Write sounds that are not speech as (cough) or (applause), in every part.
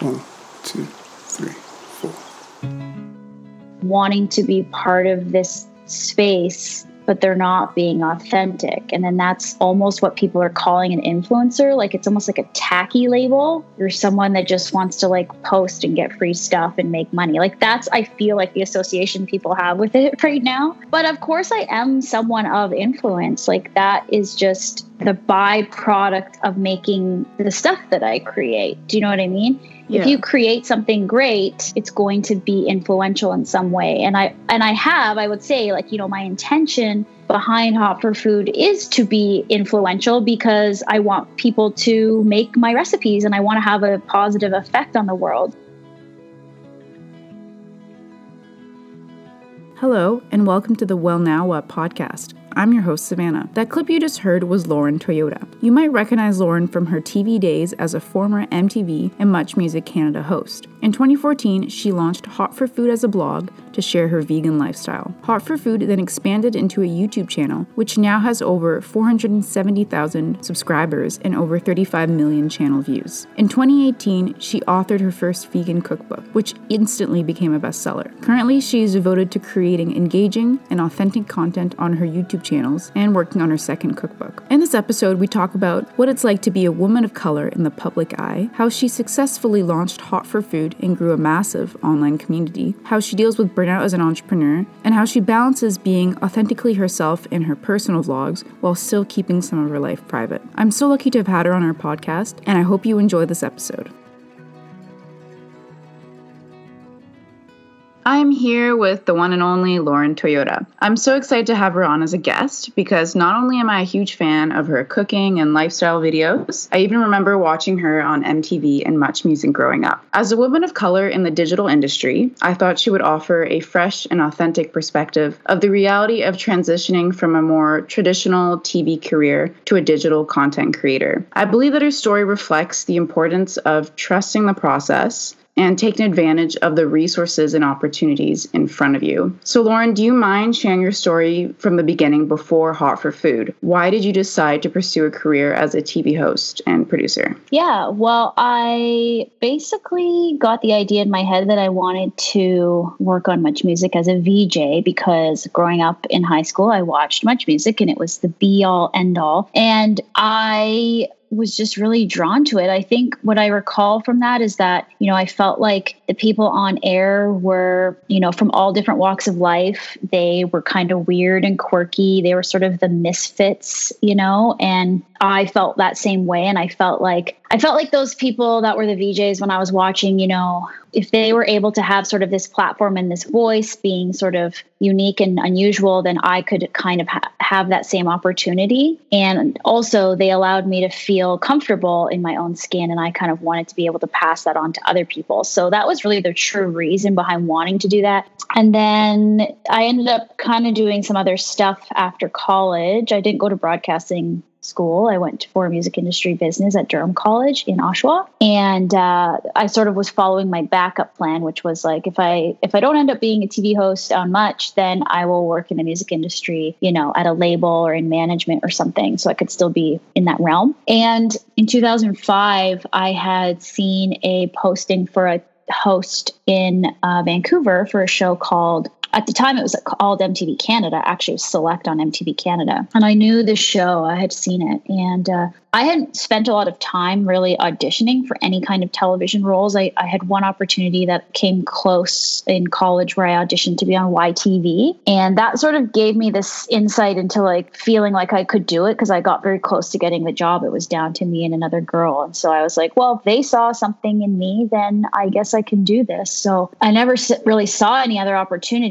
One, two, three, four. Wanting to be part of this space but they're not being authentic. And then that's almost what people are calling an influencer. Like it's almost like a tacky label. You're someone that just wants to like post and get free stuff and make money. Like that's, I feel like the association people have with it (laughs) right now. But of course, I am someone of influence. Like that is just the byproduct of making the stuff that I create. Do you know what I mean? Yeah. If you create something great, it's going to be influential in some way. And I and I have, I would say, like, you know, my intention behind Hot for Food is to be influential because I want people to make my recipes and I want to have a positive effect on the world. Hello, and welcome to the Well Now What podcast. I'm your host, Savannah. That clip you just heard was Lauren Toyota. You might recognize Lauren from her TV days as a former MTV and Much Music Canada host. In 2014, she launched Hot for Food as a blog to share her vegan lifestyle. Hot for Food then expanded into a YouTube channel, which now has over 470,000 subscribers and over 35 million channel views. In 2018, she authored her first vegan cookbook, which instantly became a bestseller. Currently, she is devoted to creating engaging and authentic content on her YouTube YouTube channels and working on her second cookbook. In this episode, we talk about what it's like to be a woman of color in the public eye, how she successfully launched Hot for Food and grew a massive online community, how she deals with burnout as an entrepreneur, and how she balances being authentically herself in her personal vlogs while still keeping some of her life private. I'm so lucky to have had her on our podcast, and I hope you enjoy this episode. I'm here with the one and only Lauren Toyota. I'm so excited to have her on as a guest because not only am I a huge fan of her cooking and lifestyle videos, I even remember watching her on MTV and Much Music growing up. As a woman of color in the digital industry, I thought she would offer a fresh and authentic perspective of the reality of transitioning from a more traditional TV career to a digital content creator. I believe that her story reflects the importance of trusting the process and taking advantage of the resources and opportunities in front of you. So, Lauren, do you mind sharing your story from the beginning before Hot for Food? Why did you decide to pursue a career as a TV host and producer? Yeah, well, I basically got the idea in my head that I wanted to work on Much Music as a VJ because growing up in high school, I watched Much Music and it was the be all end all. And I was just really drawn to it. I think what I recall from that is that, you know, I felt like the people on air were, you know, from all different walks of life. They were kind of weird and quirky. They were sort of the misfits, you know, and I felt that same way. And I felt like, I felt like those people that were the VJs when I was watching, you know, if they were able to have sort of this platform and this voice being sort of unique and unusual, then I could kind of ha- have that same opportunity. And also, they allowed me to feel comfortable in my own skin. And I kind of wanted to be able to pass that on to other people. So that was really the true reason behind wanting to do that. And then I ended up kind of doing some other stuff after college. I didn't go to broadcasting school. I went for music industry business at Durham College in Oshawa, and uh, I sort of was following my backup plan, which was like if I if I don't end up being a TV host on much, then I will work in the music industry, you know, at a label or in management or something, so I could still be in that realm. And in 2005, I had seen a posting for a host in uh, Vancouver for a show called at the time it was called MTV Canada, actually select on MTV Canada. And I knew the show, I had seen it. And uh, I hadn't spent a lot of time really auditioning for any kind of television roles. I, I had one opportunity that came close in college where I auditioned to be on YTV. And that sort of gave me this insight into like feeling like I could do it because I got very close to getting the job. It was down to me and another girl. And so I was like, well, if they saw something in me, then I guess I can do this. So I never really saw any other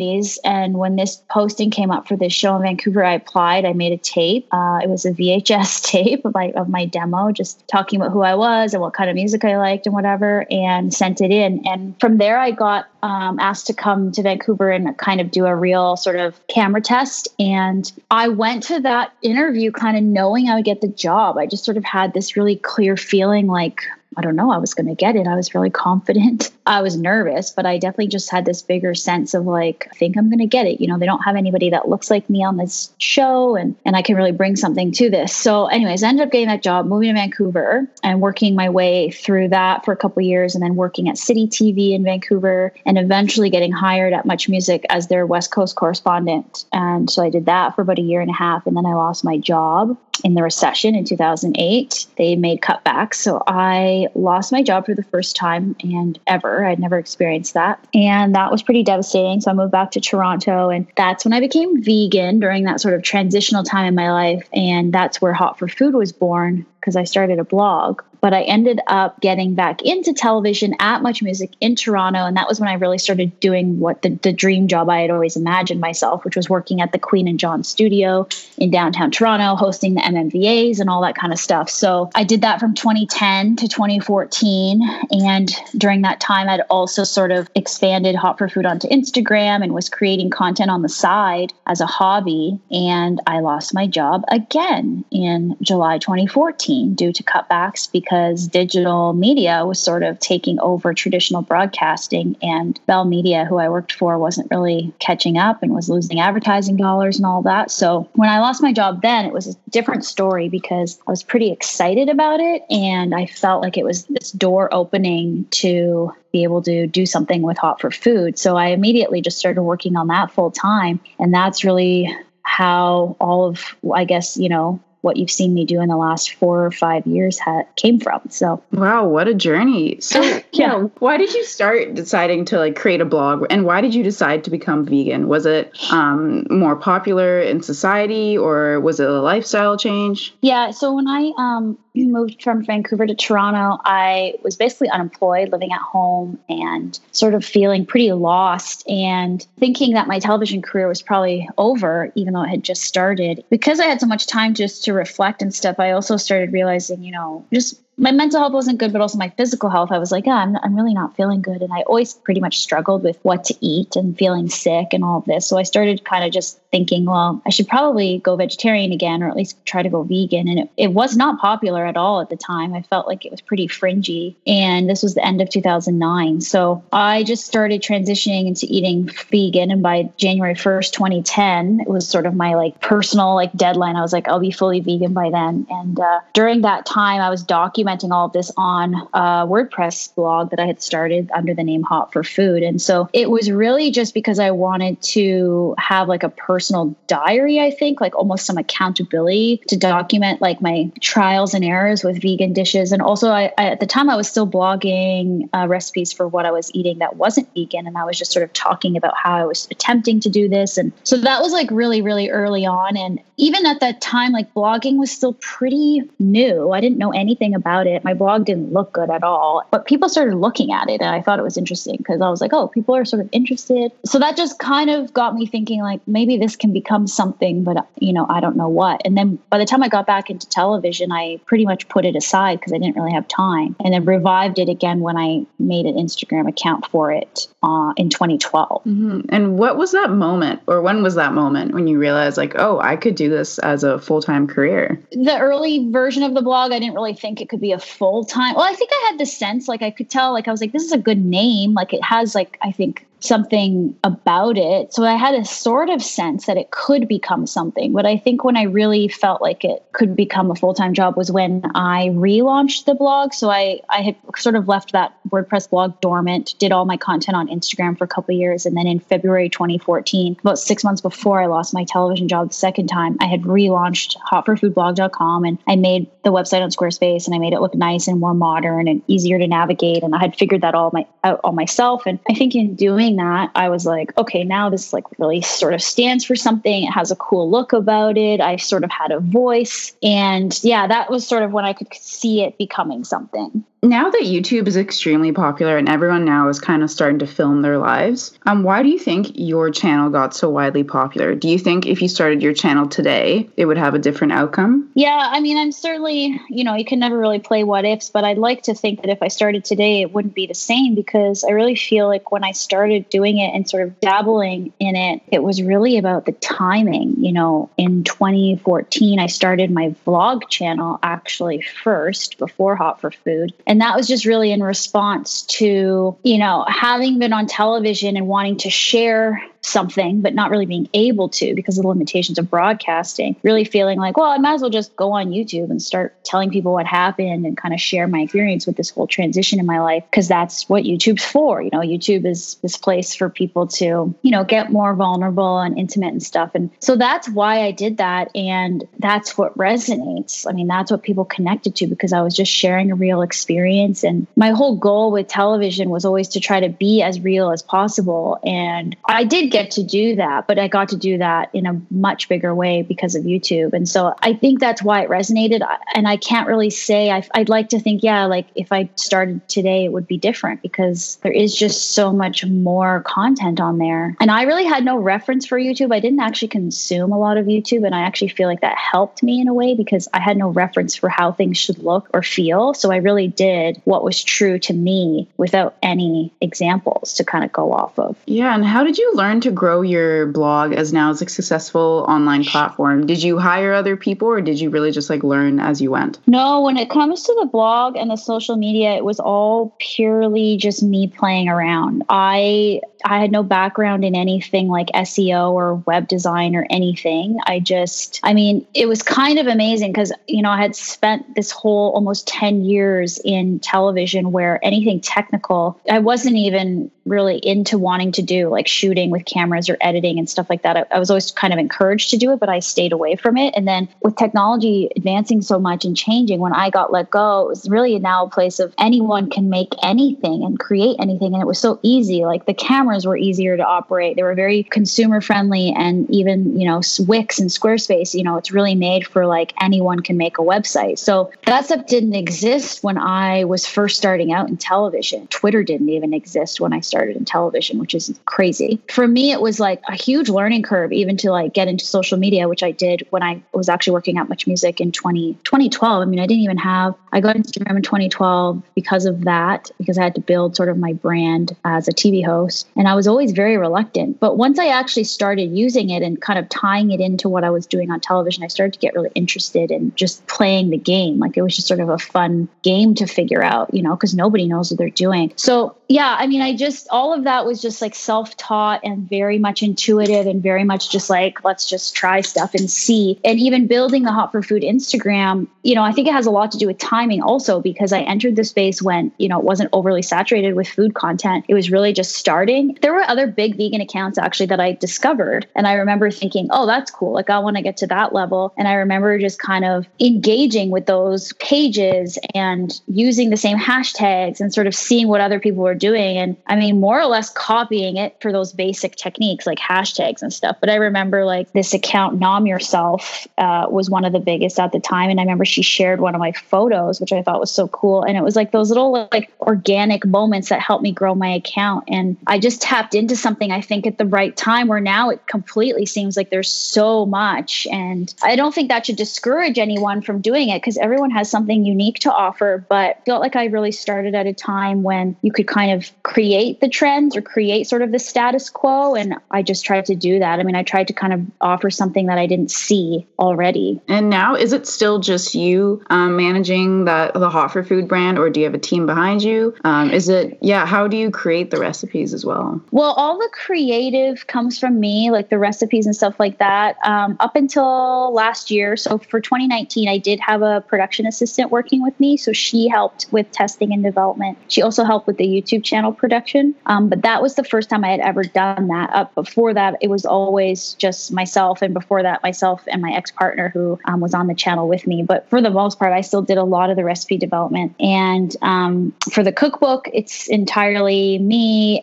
opportunities. And when this posting came up for this show in Vancouver, I applied. I made a tape. Uh, it was a VHS (laughs) tape of my, of my demo, just talking about who I was and what kind of music I liked and whatever, and sent it in. And from there, I got um, asked to come to Vancouver and kind of do a real sort of camera test. And I went to that interview kind of knowing I would get the job. I just sort of had this really clear feeling like I don't know, I was going to get it. I was really confident. (laughs) I was nervous, but I definitely just had this bigger sense of like, I think I'm going to get it. You know, they don't have anybody that looks like me on this show and, and I can really bring something to this. So, anyways, I ended up getting that job, moving to Vancouver and working my way through that for a couple years and then working at City TV in Vancouver and eventually getting hired at Much Music as their West Coast correspondent. And so I did that for about a year and a half and then I lost my job in the recession in 2008. They made cutbacks. So I lost my job for the first time and ever. I'd never experienced that. And that was pretty devastating. So I moved back to Toronto. And that's when I became vegan during that sort of transitional time in my life. And that's where Hot for Food was born because I started a blog but I ended up getting back into television at Much Music in Toronto. And that was when I really started doing what the, the dream job I had always imagined myself, which was working at the Queen and John studio in downtown Toronto, hosting the MMVAs and all that kind of stuff. So I did that from 2010 to 2014. And during that time, I'd also sort of expanded Hot for Food onto Instagram and was creating content on the side as a hobby. And I lost my job again in July 2014 due to cutbacks because because digital media was sort of taking over traditional broadcasting and Bell Media, who I worked for, wasn't really catching up and was losing advertising dollars and all that. So when I lost my job then, it was a different story because I was pretty excited about it and I felt like it was this door opening to be able to do something with Hot for Food. So I immediately just started working on that full time. And that's really how all of, I guess, you know, what you've seen me do in the last four or five years ha- came from. So wow, what a journey! So (laughs) yeah, you know, why did you start deciding to like create a blog, and why did you decide to become vegan? Was it um, more popular in society, or was it a lifestyle change? Yeah, so when I um, moved from Vancouver to Toronto, I was basically unemployed, living at home, and sort of feeling pretty lost and thinking that my television career was probably over, even though it had just started. Because I had so much time just to reflect and stuff, I also started realizing, you know, just my mental health wasn't good, but also my physical health. I was like, I'm, I'm really not feeling good. And I always pretty much struggled with what to eat and feeling sick and all of this. So I started kind of just thinking, well, I should probably go vegetarian again, or at least try to go vegan. And it, it was not popular at all at the time. I felt like it was pretty fringy. And this was the end of 2009. So I just started transitioning into eating vegan. And by January 1st, 2010, it was sort of my like personal like deadline. I was like, I'll be fully vegan by then. And uh, during that time, I was documenting all of this on a WordPress blog that I had started under the name Hot for Food. And so it was really just because I wanted to have like a personal diary, I think, like almost some accountability to document like my trials and errors with vegan dishes. And also, I, I at the time, I was still blogging uh, recipes for what I was eating that wasn't vegan. And I was just sort of talking about how I was attempting to do this. And so that was like really, really early on. And even at that time, like blogging was still pretty new. I didn't know anything about it. My blog didn't look good at all, but people started looking at it and I thought it was interesting because I was like, oh, people are sort of interested. So that just kind of got me thinking like maybe this can become something, but you know, I don't know what. And then by the time I got back into television, I pretty much put it aside because I didn't really have time and then revived it again when I made an Instagram account for it uh, in 2012. Mm-hmm. And what was that moment or when was that moment when you realized like, oh, I could do this as a full-time career? The early version of the blog, I didn't really think it could be a full time. Well, I think I had the sense, like I could tell, like I was like, this is a good name. Like it has, like I think something about it. So I had a sort of sense that it could become something. But I think when I really felt like it could become a full time job was when I relaunched the blog. So I, I had sort of left that WordPress blog dormant, did all my content on Instagram for a couple years. And then in February 2014, about six months before I lost my television job the second time, I had relaunched hotforfoodblog.com and I made the website on Squarespace and I made it look nice and more modern and easier to navigate. And I had figured that all my out all myself. And I think in doing doing that, I was like, okay, now this like really sort of stands for something. It has a cool look about it. I sort of had a voice. And yeah, that was sort of when I could see it becoming something now that YouTube is extremely popular and everyone now is kind of starting to film their lives, um, why do you think your channel got so widely popular? Do you think if you started your channel today, it would have a different outcome? Yeah, I mean, I'm certainly, you know, you can never really play what ifs, but I'd like to think that if I started today, it wouldn't be the same because I really feel like when I started doing it and sort of dabbling in it, it was really about the timing. You know, in 2014, I started my vlog channel actually first before Hot for Food And that was just really in response to, you know, having been on television and wanting to share something, but not really being able to because of the limitations of broadcasting, really feeling like, well, I might as well just go on YouTube and start telling people what happened and kind of share my experience with this whole transition in my life because that's what YouTube's for. You know, YouTube is this place for people to, you know, get more vulnerable and intimate and stuff. And so that's why I did that. And that's what resonates. I mean, that's what people connected to because I was just sharing a real experience. And my whole goal with television was always to try to be as real as possible. And I did get to do that, but I got to do that in a much bigger way because of YouTube. And so I think that's why it resonated. And I can't really say, I, would like to think, yeah, like if I started today, it would be different because there is just so much more content on there. And I really had no reference for YouTube. I didn't actually consume a lot of YouTube. And I actually feel like that helped me in a way because I had no reference for how things should look or feel. So I really did what was true to me without any examples to kind of go off of. Yeah. And how did you learn to grow your blog as now as a successful online platform? Did you hire other people or did you really just like learn as you went? No, when it comes to the blog and the social media, it was all purely just me playing around. I I had no background in anything like SEO or web design or anything. I just, I mean, it was kind of amazing because, you know, I had spent this whole almost 10 years in television where anything technical, I wasn't even really into wanting to do, like shooting with cameras or editing and stuff like that. I, I was always kind of encouraged to do it, but I stayed away from it. And then with technology advancing so much and changing, when I got let go, it was really now a place of anyone can make anything and create anything. And it was so easy. Like the camera cameras were easier to operate. They were very consumer friendly and even, you know, Wix and Squarespace, you know, it's really made for like anyone can make a website. So that stuff didn't exist when I was first starting out in television. Twitter didn't even exist when I started in television, which is crazy. For me, it was like a huge learning curve even to like get into social media, which I did when I was actually working at Much Music in 20, 2012. I mean, I didn't even have, I got Instagram in 2012 because of that, because I had to build sort of my brand as a TV host. And I was always very reluctant. But once I actually started using it and kind of tying it into what I was doing on television, I started to get really interested in just playing the game. Like it was just sort of a fun game to figure out, you know, because nobody knows what they're doing. So, yeah, I mean, I just, all of that was just like self taught and very much intuitive and very much just like, let's just try stuff and see. And even building the Hot for Food Instagram, you know, I think it has a lot to do with timing also because I entered the space when, you know, it wasn't overly saturated with food content. It was really just starting there were other big vegan accounts actually that I discovered. And I remember thinking, oh, that's cool. Like, I want to get to that level. And I remember just kind of engaging with those pages and using the same hashtags and sort of seeing what other people were doing. And I mean, more or less copying it for those basic techniques like hashtags and stuff. But I remember like this account, Nom Yourself, uh, was one of the biggest at the time. And I remember she shared one of my photos, which I thought was so cool. And it was like those little like organic moments that helped me grow my account. And I just tapped into something I think at the right time where now it completely seems like there's so much. And I don't think that should discourage anyone from doing it because everyone has something unique to offer. But felt like I really started at a time when you could kind of create the trends or create sort of the status quo. And I just tried to do that. I mean, I tried to kind of offer something that I didn't see already. And now, is it still just you um, managing that the Hot for Food brand, or do you have a team behind you? Um, is it, yeah, how do you create the recipes as well? Well, all the creative comes from me, like the recipes and stuff like that. Um, up until last year, so for 2019, I did have a production assistant working with me. So she helped with testing and development. She also helped with the YouTube channel production. Um, but that was the first time I had ever done that. Up before that, it was always just myself, and before that, myself and my ex partner who um, was on the channel with me. But for the most part, I still did a lot of the recipe development. And um, for the cookbook, it's entirely me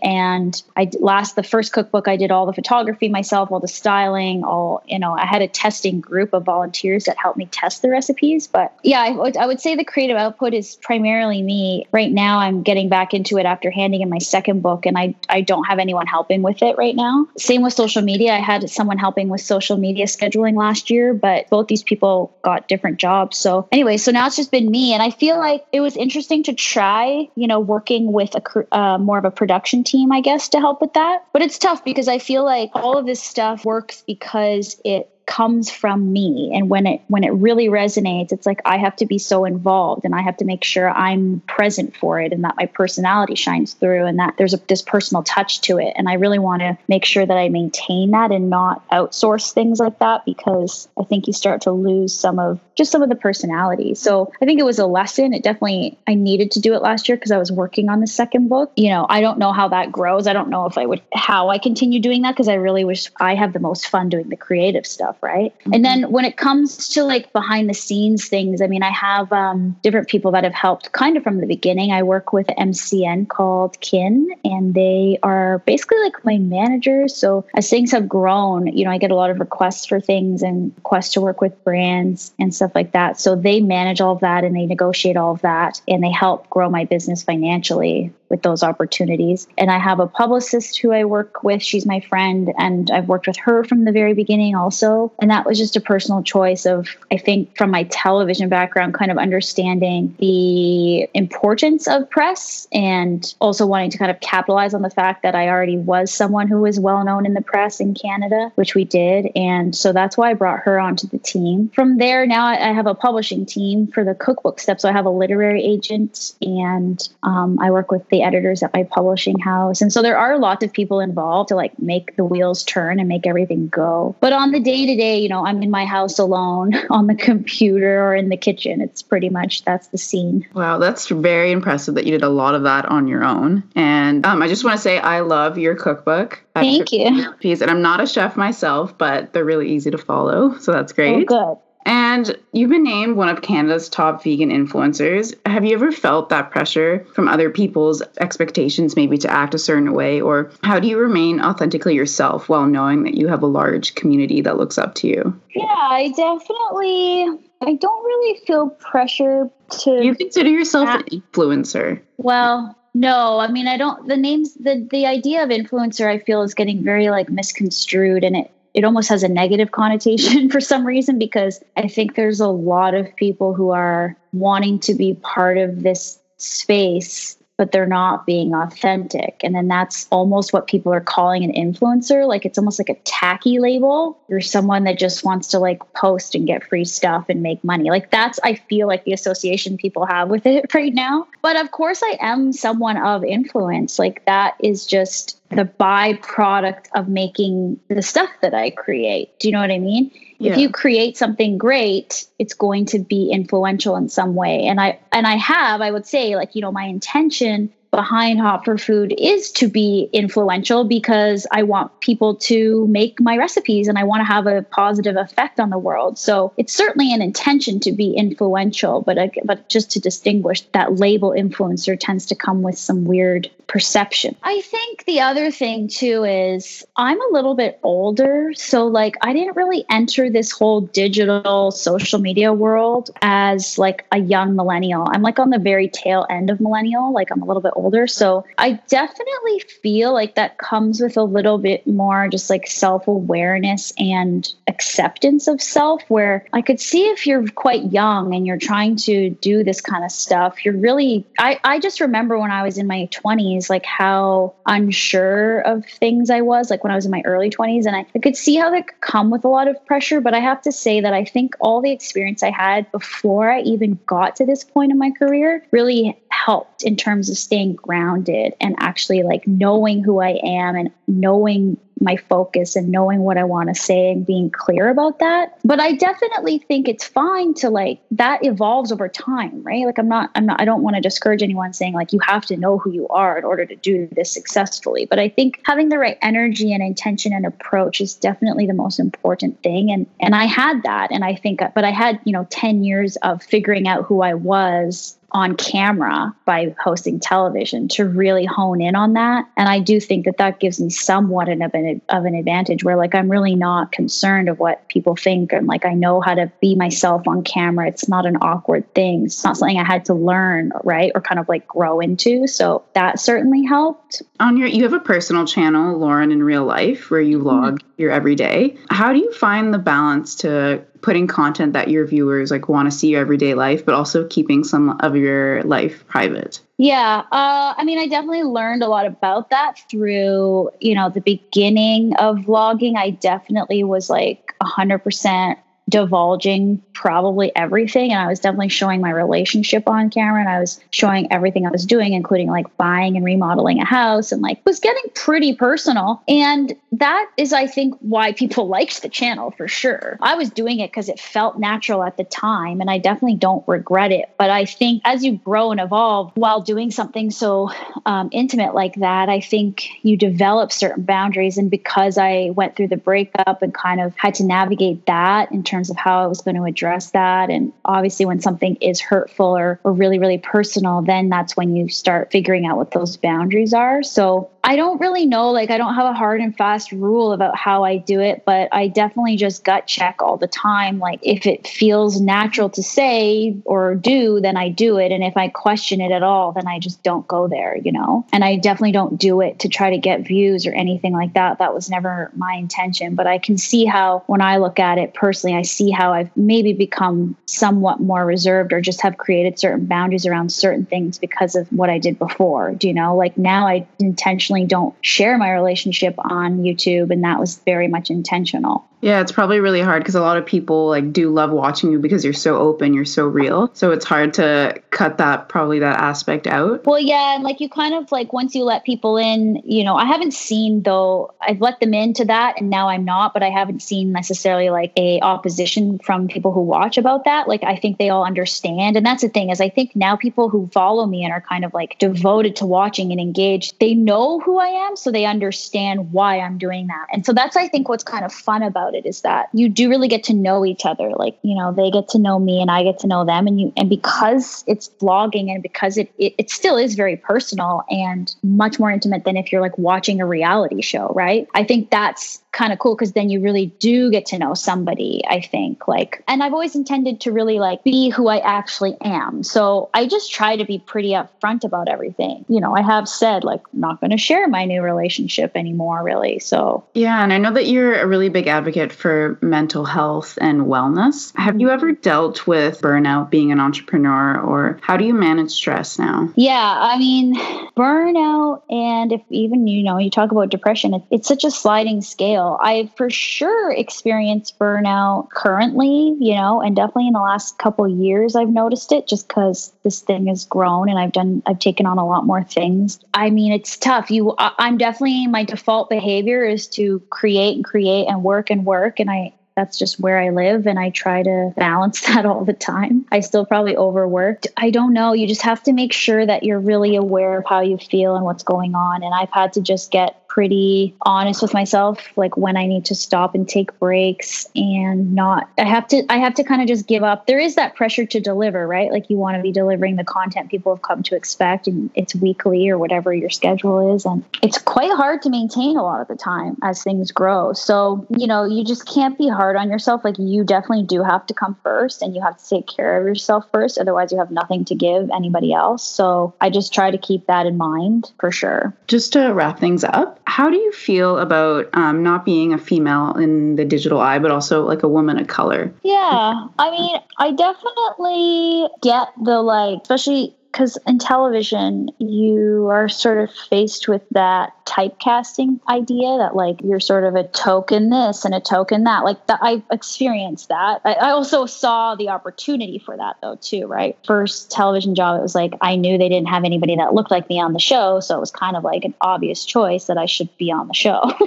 I last the first cookbook I did all the photography myself, all the styling, all you know. I had a testing group of volunteers that helped me test the recipes. But yeah, I would, I would say the creative output is primarily me. Right now, I'm getting back into it after handing in my second book, and I I don't have anyone helping with it right now. Same with social media. I had someone helping with social media scheduling last year, but both these people got different jobs. So anyway, so now it's just been me, and I feel like it was interesting to try, you know, working with a uh, more of a production team, I guess to help with that. But it's tough because I feel like all of this stuff works because it comes from me. And when it when it really resonates it's like i have to be so involved and i have to make sure i'm present for it and that my personality shines through and that there's a, this personal touch to it. And i really want to make sure that i maintain that and not outsource things like that because i think you start to lose some of just some of the personality. So i think it was a lesson. It definitely i needed to do it last year because i was working on the second book. You know i don't know how that grows. I don't know if i would how i continue doing that because i really wish i have the most fun doing the creative stuff right mm-hmm. and then when it comes to like behind the scenes things i mean i have um, different people that have helped kind of from the beginning i work with mcn called kin and they are basically like my managers so as things have grown you know i get a lot of requests for things and requests to work with brands and stuff like that so they manage all of that and they negotiate all of that and they help grow my business financially with those opportunities. And I have a publicist who I work with. She's my friend, and I've worked with her from the very beginning also. And that was just a personal choice of, I think, from my television background, kind of understanding the importance of press and also wanting to kind of capitalize on the fact that I already was someone who was well known in the press in Canada, which we did. And so that's why I brought her onto the team. From there, now I have a publishing team for the cookbook step. So I have a literary agent and um, I work with the editors at my publishing house. And so there are lots of people involved to like make the wheels turn and make everything go. But on the day to day, you know, I'm in my house alone (laughs) on the computer or in the kitchen. It's pretty much that's the scene. Wow, that's very impressive that you did a lot of that on your own. And um, I just want to say I love your cookbook. Thank you. And I'm not a chef myself, but they're really easy to follow. So that's great. Oh, good. And you've been named one of Canada's top vegan influencers. Have you ever felt that pressure from other people's expectations, maybe to act a certain way? Or how do you remain authentically yourself while knowing that you have a large community that looks up to you? Yeah, I definitely. I don't really feel pressure to. You consider yourself act. an influencer? Well, no, I mean I don't the names the the idea of influencer I feel is getting very like misconstrued and it it almost has a negative connotation (laughs) for some reason because I think there's a lot of people who are wanting to be part of this space but they're not being authentic. And then that's almost what people are calling an influencer. Like it's almost like a tacky label. You're someone that just wants to like post and get free stuff and make money. Like that's, I feel like the association people have with it (laughs) right now. But of course, I am someone of influence. Like that is just the byproduct of making the stuff that I create. Do you know what I mean? Yeah. If you create something great, it's going to be influential in some way. And I and I have, I would say, like, you know, my intention behind Hot for Food is to be influential because I want people to make my recipes and I want to have a positive effect on the world. So it's certainly an intention to be influential, but uh, but just to distinguish that label influencer tends to come with some weird perception. I think the other thing too is I'm a little bit older, so like I didn't really enter this whole digital social media world as like a young millennial. I'm like on the very tail end of millennial, like I'm a little bit older. So I definitely feel like that comes with a little bit more just like self awareness and acceptance of self, where I could see if you're quite young and you're trying to do this kind of stuff, you're really, I, I just remember when I was in my 20s, like how unsure of things I was, like when I was in my early 20s. And I, I could see how that could come with a lot of pressure. But I have to say that I think all the experience I had before I even got to this point in my career really helped in terms of staying grounded and actually like knowing who I am and knowing my focus and knowing what I want to say and being clear about that. But I definitely think it's fine to like that evolves over time, right? Like I'm not I'm not I don't want to discourage anyone saying like you have to know who you are in order to do this successfully. But I think having the right energy and intention and approach is definitely the most important thing and and I had that and I think but I had, you know, 10 years of figuring out who I was on camera by hosting television to really hone in on that. And I do think that that gives me somewhat of an, of an advantage where like I'm really not concerned of what people think and like I know how to be myself on camera. It's not an awkward thing. It's not something I had to learn, right? Or kind of like grow into. So that certainly helped. On your you have a personal channel, Lauren in real life, where you vlog mm-hmm. your everyday. How do you find the balance to putting content that your viewers like want to see your everyday life, but also keeping some of your life private? Yeah, uh, I mean, I definitely learned a lot about that through, you know, the beginning of vlogging. I definitely was like 100% divulging probably everything. And i was definitely showing my relationship on camera and i was showing everything i was doing including like buying and remodeling a house and like was getting pretty personal. And that is i think why people (laughs) liked the channel for sure. I was doing it because it felt natural at the time and i definitely don't regret it. But i think as you grow and evolve while doing something so um, intimate like that i think you develop certain boundaries. And because i went through the breakup and kind of had to navigate that in terms terms of how I was going to address that. And obviously, when something is hurtful or, or really, really personal, then that's when you start figuring out what those boundaries are. So I don't really know. Like, I don't have a hard and fast rule about how I do it, but I definitely just gut check all the time. Like, if it feels natural to say or do, then I do it. And if I question it at all, then I just don't go there, you know? And I definitely don't do it to try to get views or anything like that. That was never my intention. But I can see how, when I look at it personally, I see how I've maybe become somewhat more reserved or just have created certain boundaries around certain things because of what I did before. Do you know? Like, now I intentionally don't share my relationship on YouTube, and that was very much intentional. Yeah, it's probably really hard because a lot of people like do love watching you because you're so open, you're so real. So it's hard to cut that probably that aspect out. Well, yeah, and like you kind of like once you let people in, you know, I haven't seen though I've let them into that and now I'm not, but I haven't seen necessarily like a opposition from people who watch about that. Like I think they all understand. And that's the thing is I think now people who follow me and are kind of like devoted to watching and engaged, they know who I am, so they understand why I'm doing that. And so that's I think what's kind of fun about it is that you do really get to know each other. Like, you know, they get to know me and I get to know them. And you and because it's vlogging and because it, it, it still is very personal and much more intimate than if you're like watching a reality show, right? I think that's kind of cool because then you really do get to know somebody, I think. Like, and I've always intended to really like be who I actually am. So I just try to be pretty upfront about everything. You know, I have said, like, I'm not going to share my new relationship anymore, really. So, yeah. And I know that you're a really big advocate for mental health and wellness. Have you mm-hmm. ever dealt with burnout being an entrepreneur, or how do you manage stress now? Yeah. I mean, burnout, and if even, you know, you talk about depression, it, it's such a sliding scale I've for sure experienced burnout currently, you know, and definitely in the last couple years I've noticed it just because this thing has grown and I've done I've taken on a lot more things. I mean, it's tough. You I'm definitely my default behavior is to create and create and work and work and I that's just where I live and I try to balance (laughs) that all the time. I still probably overworked. I don't know. You just have to make sure that you're really aware of how you feel and what's going on. And I've had to just get pretty honest with myself like when I need to stop and take breaks and not I have to I have to kind of just give up. There is that pressure to deliver, right? Like you want to be delivering the content people have come to expect and it's weekly or whatever your schedule is and it's quite hard to maintain a lot of the time as things grow. So, you know, you just can't be hard on yourself. Like you definitely do have to come first and you have to take care of yourself first otherwise you have nothing to give anybody else. So, I just try to keep that in mind for sure. Just to wrap things up, how do you feel about um, not being a female in the digital eye, but also like a woman of color? Yeah, I mean, I definitely get the like, especially because in television you are sort of faced with that typecasting idea that like you're sort of a token this and a token that like that i've experienced that. I, I, also saw the opportunity for that though too right? First television job it was like i knew they didn't have anybody that looked like me on the show so it was kind of like an obvious choice that i should be on the show. (laughs)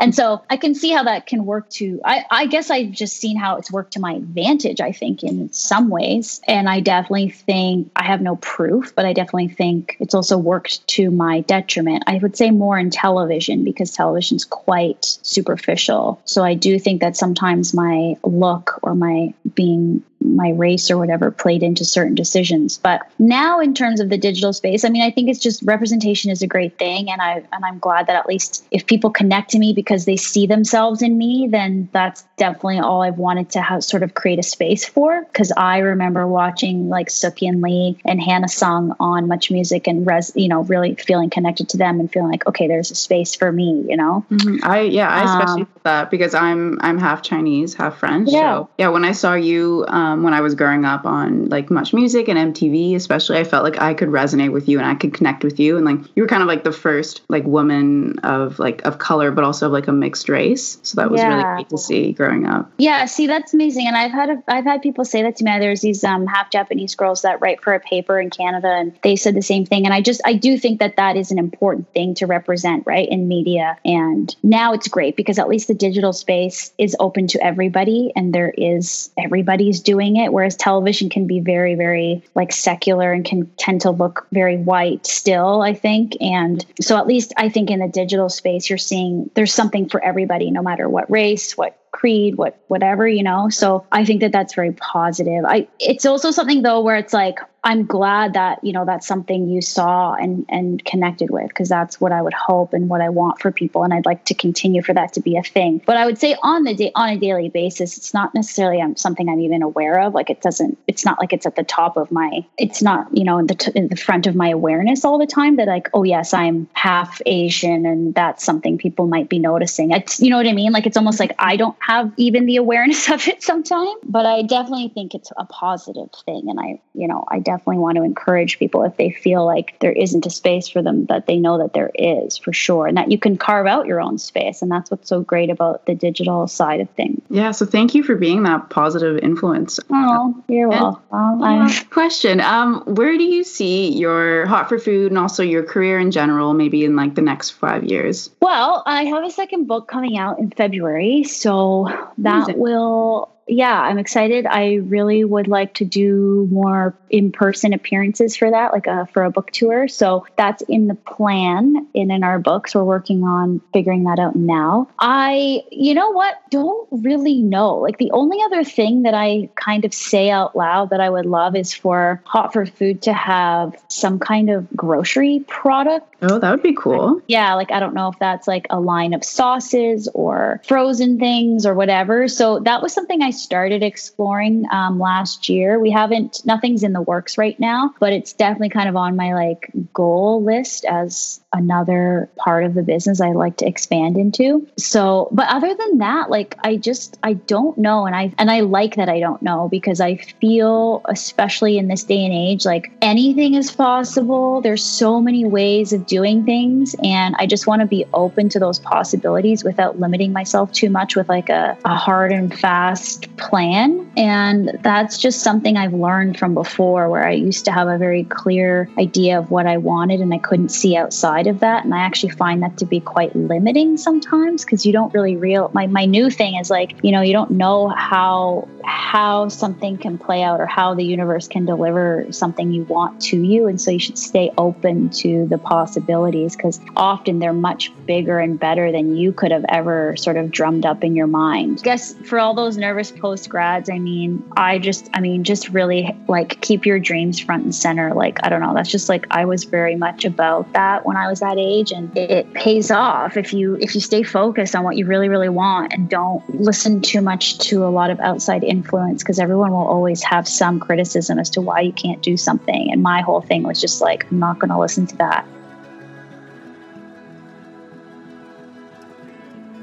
And so i can see how that can work to I, I guess i've just seen how it's worked to my advantage i think in some ways. And i definitely think i have no proof proof, but I definitely think it's also worked to my detriment. I would say more in television because television's quite superficial. So I do think that sometimes my look or my being my race or whatever played into certain decisions. But now in terms of the digital space, I mean, I think it's just representation is a great thing. And I and I'm glad that at least if people connect to me because they see themselves in me, then that's definitely all I've wanted to have sort of create a space for. Cause I remember watching like Sook-Yin Lee and Hannah Sung on Much Music and res you know, really feeling connected to them and feeling like, okay, there's a space for me, you know? Mm-hmm. I yeah, I especially um, that because I'm I'm half Chinese, half French. Yeah. So yeah, when I saw you um, when I was growing up on like Much Music and MTV, especially, I felt like I could resonate with you and I could connect with you, and like you were kind of like the first like woman of like of color, but also of like a mixed race. So that was yeah. really great to see growing up. Yeah, see, that's amazing, and I've had a, I've had people say that to me. There's these um, half Japanese girls that write for a paper in Canada, and they said the same thing. And I just I do think that that is an important thing to represent, right, in media. And now it's great because at least the digital space is open to everybody, and there is everybody's doing it. Whereas television can be very, very like secular and can tend to look very white still, I think. And so at least I think in the digital space, you're seeing there's something for everybody, no matter what race, what creed what whatever you know so i think that that's very positive i it's also something though where it's like I'm glad that you know that's something you saw and and connected with because that's what I would hope and what I want for people and I'd like to continue for that to be a thing. But I would say on the day on a daily basis, it's not necessarily um, something I'm even aware of. Like it doesn't. It's not like it's at the top of my. It's not you know in the t- in the front of my awareness all the time. That like oh yes I'm half Asian and that's something people might be noticing. It's you know what I mean. Like it's almost like I don't have even the awareness (laughs) of it sometimes. But I definitely think it's a positive thing, and I you know I. Definitely want to encourage people if they feel like there isn't a space for them that they know that there is for sure and that you can carve out your own space. And that's what's so great about the digital side of things. Yeah so thank you for being that positive influence. Oh you're welcome. um, question. Um where do you see your hot for food and also your career in general maybe in like the next five years? Well i have a second book coming out in february so that Amazing. will yeah, I'm excited. I really would like to do more in-person appearances for that, like a, uh, for a book tour. So that's in the plan in in our books. We're working on figuring that out now. I, you know what, don't really know. Like the only other thing that I kind of say out loud that I would love is for Hot for Food to have some kind of grocery product. Oh, that would be cool. Yeah, like I don't know if that's like a line of sauces or frozen things or whatever. So that was something I started exploring um, last year. We haven't, nothing's in the works right now, but it's definitely kind of on my like goal list as another part of the business I like to expand into. So, but other than that, like I just I don't know and I and I like that I don't know because I feel especially in this day and age like anything is possible. There's so many ways of doing things and I just want to be open to those possibilities without limiting myself too much with like a, a hard and fast plan. And that's just something I've learned from before where I used to have a very clear idea of what I wanted and I couldn't see outside of that. And I actually find that to be quite limiting sometimes because you don't really real my, my new thing is like, you know, you don't know how how something can play out or how the universe can deliver something you want to you. And so you should stay open to the possibilities because often they're much bigger and better than you could have ever sort of drummed up in your mind. I guess for all those nervous post grads, I mean, I just, I mean, just really like keep your dreams front and center. Like, I don't know, that's just like I was very much about that when I was that age. And it, it pays off if you if you stay focused on what you really, really want and don't listen too much to a lot of outside influence because everyone will always have some criticism as to why you can't do something. And my whole thing was just like, I'm not gonna listen to that.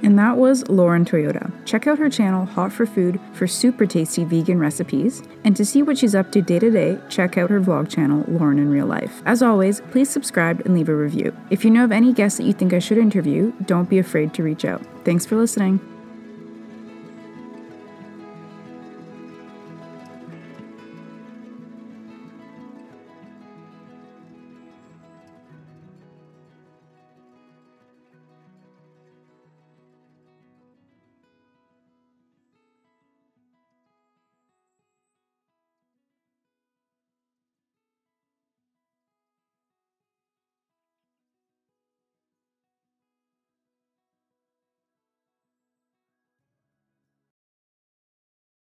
And that was Lauren Toyota. Check out her channel, Hot for Food, for super tasty vegan recipes. And to see what she's up to day to day, check out her vlog channel, Lauren in Real Life. As always, please subscribe and leave a review. If you know of any guests that you think I should interview, don't be afraid to reach out. Thanks for listening.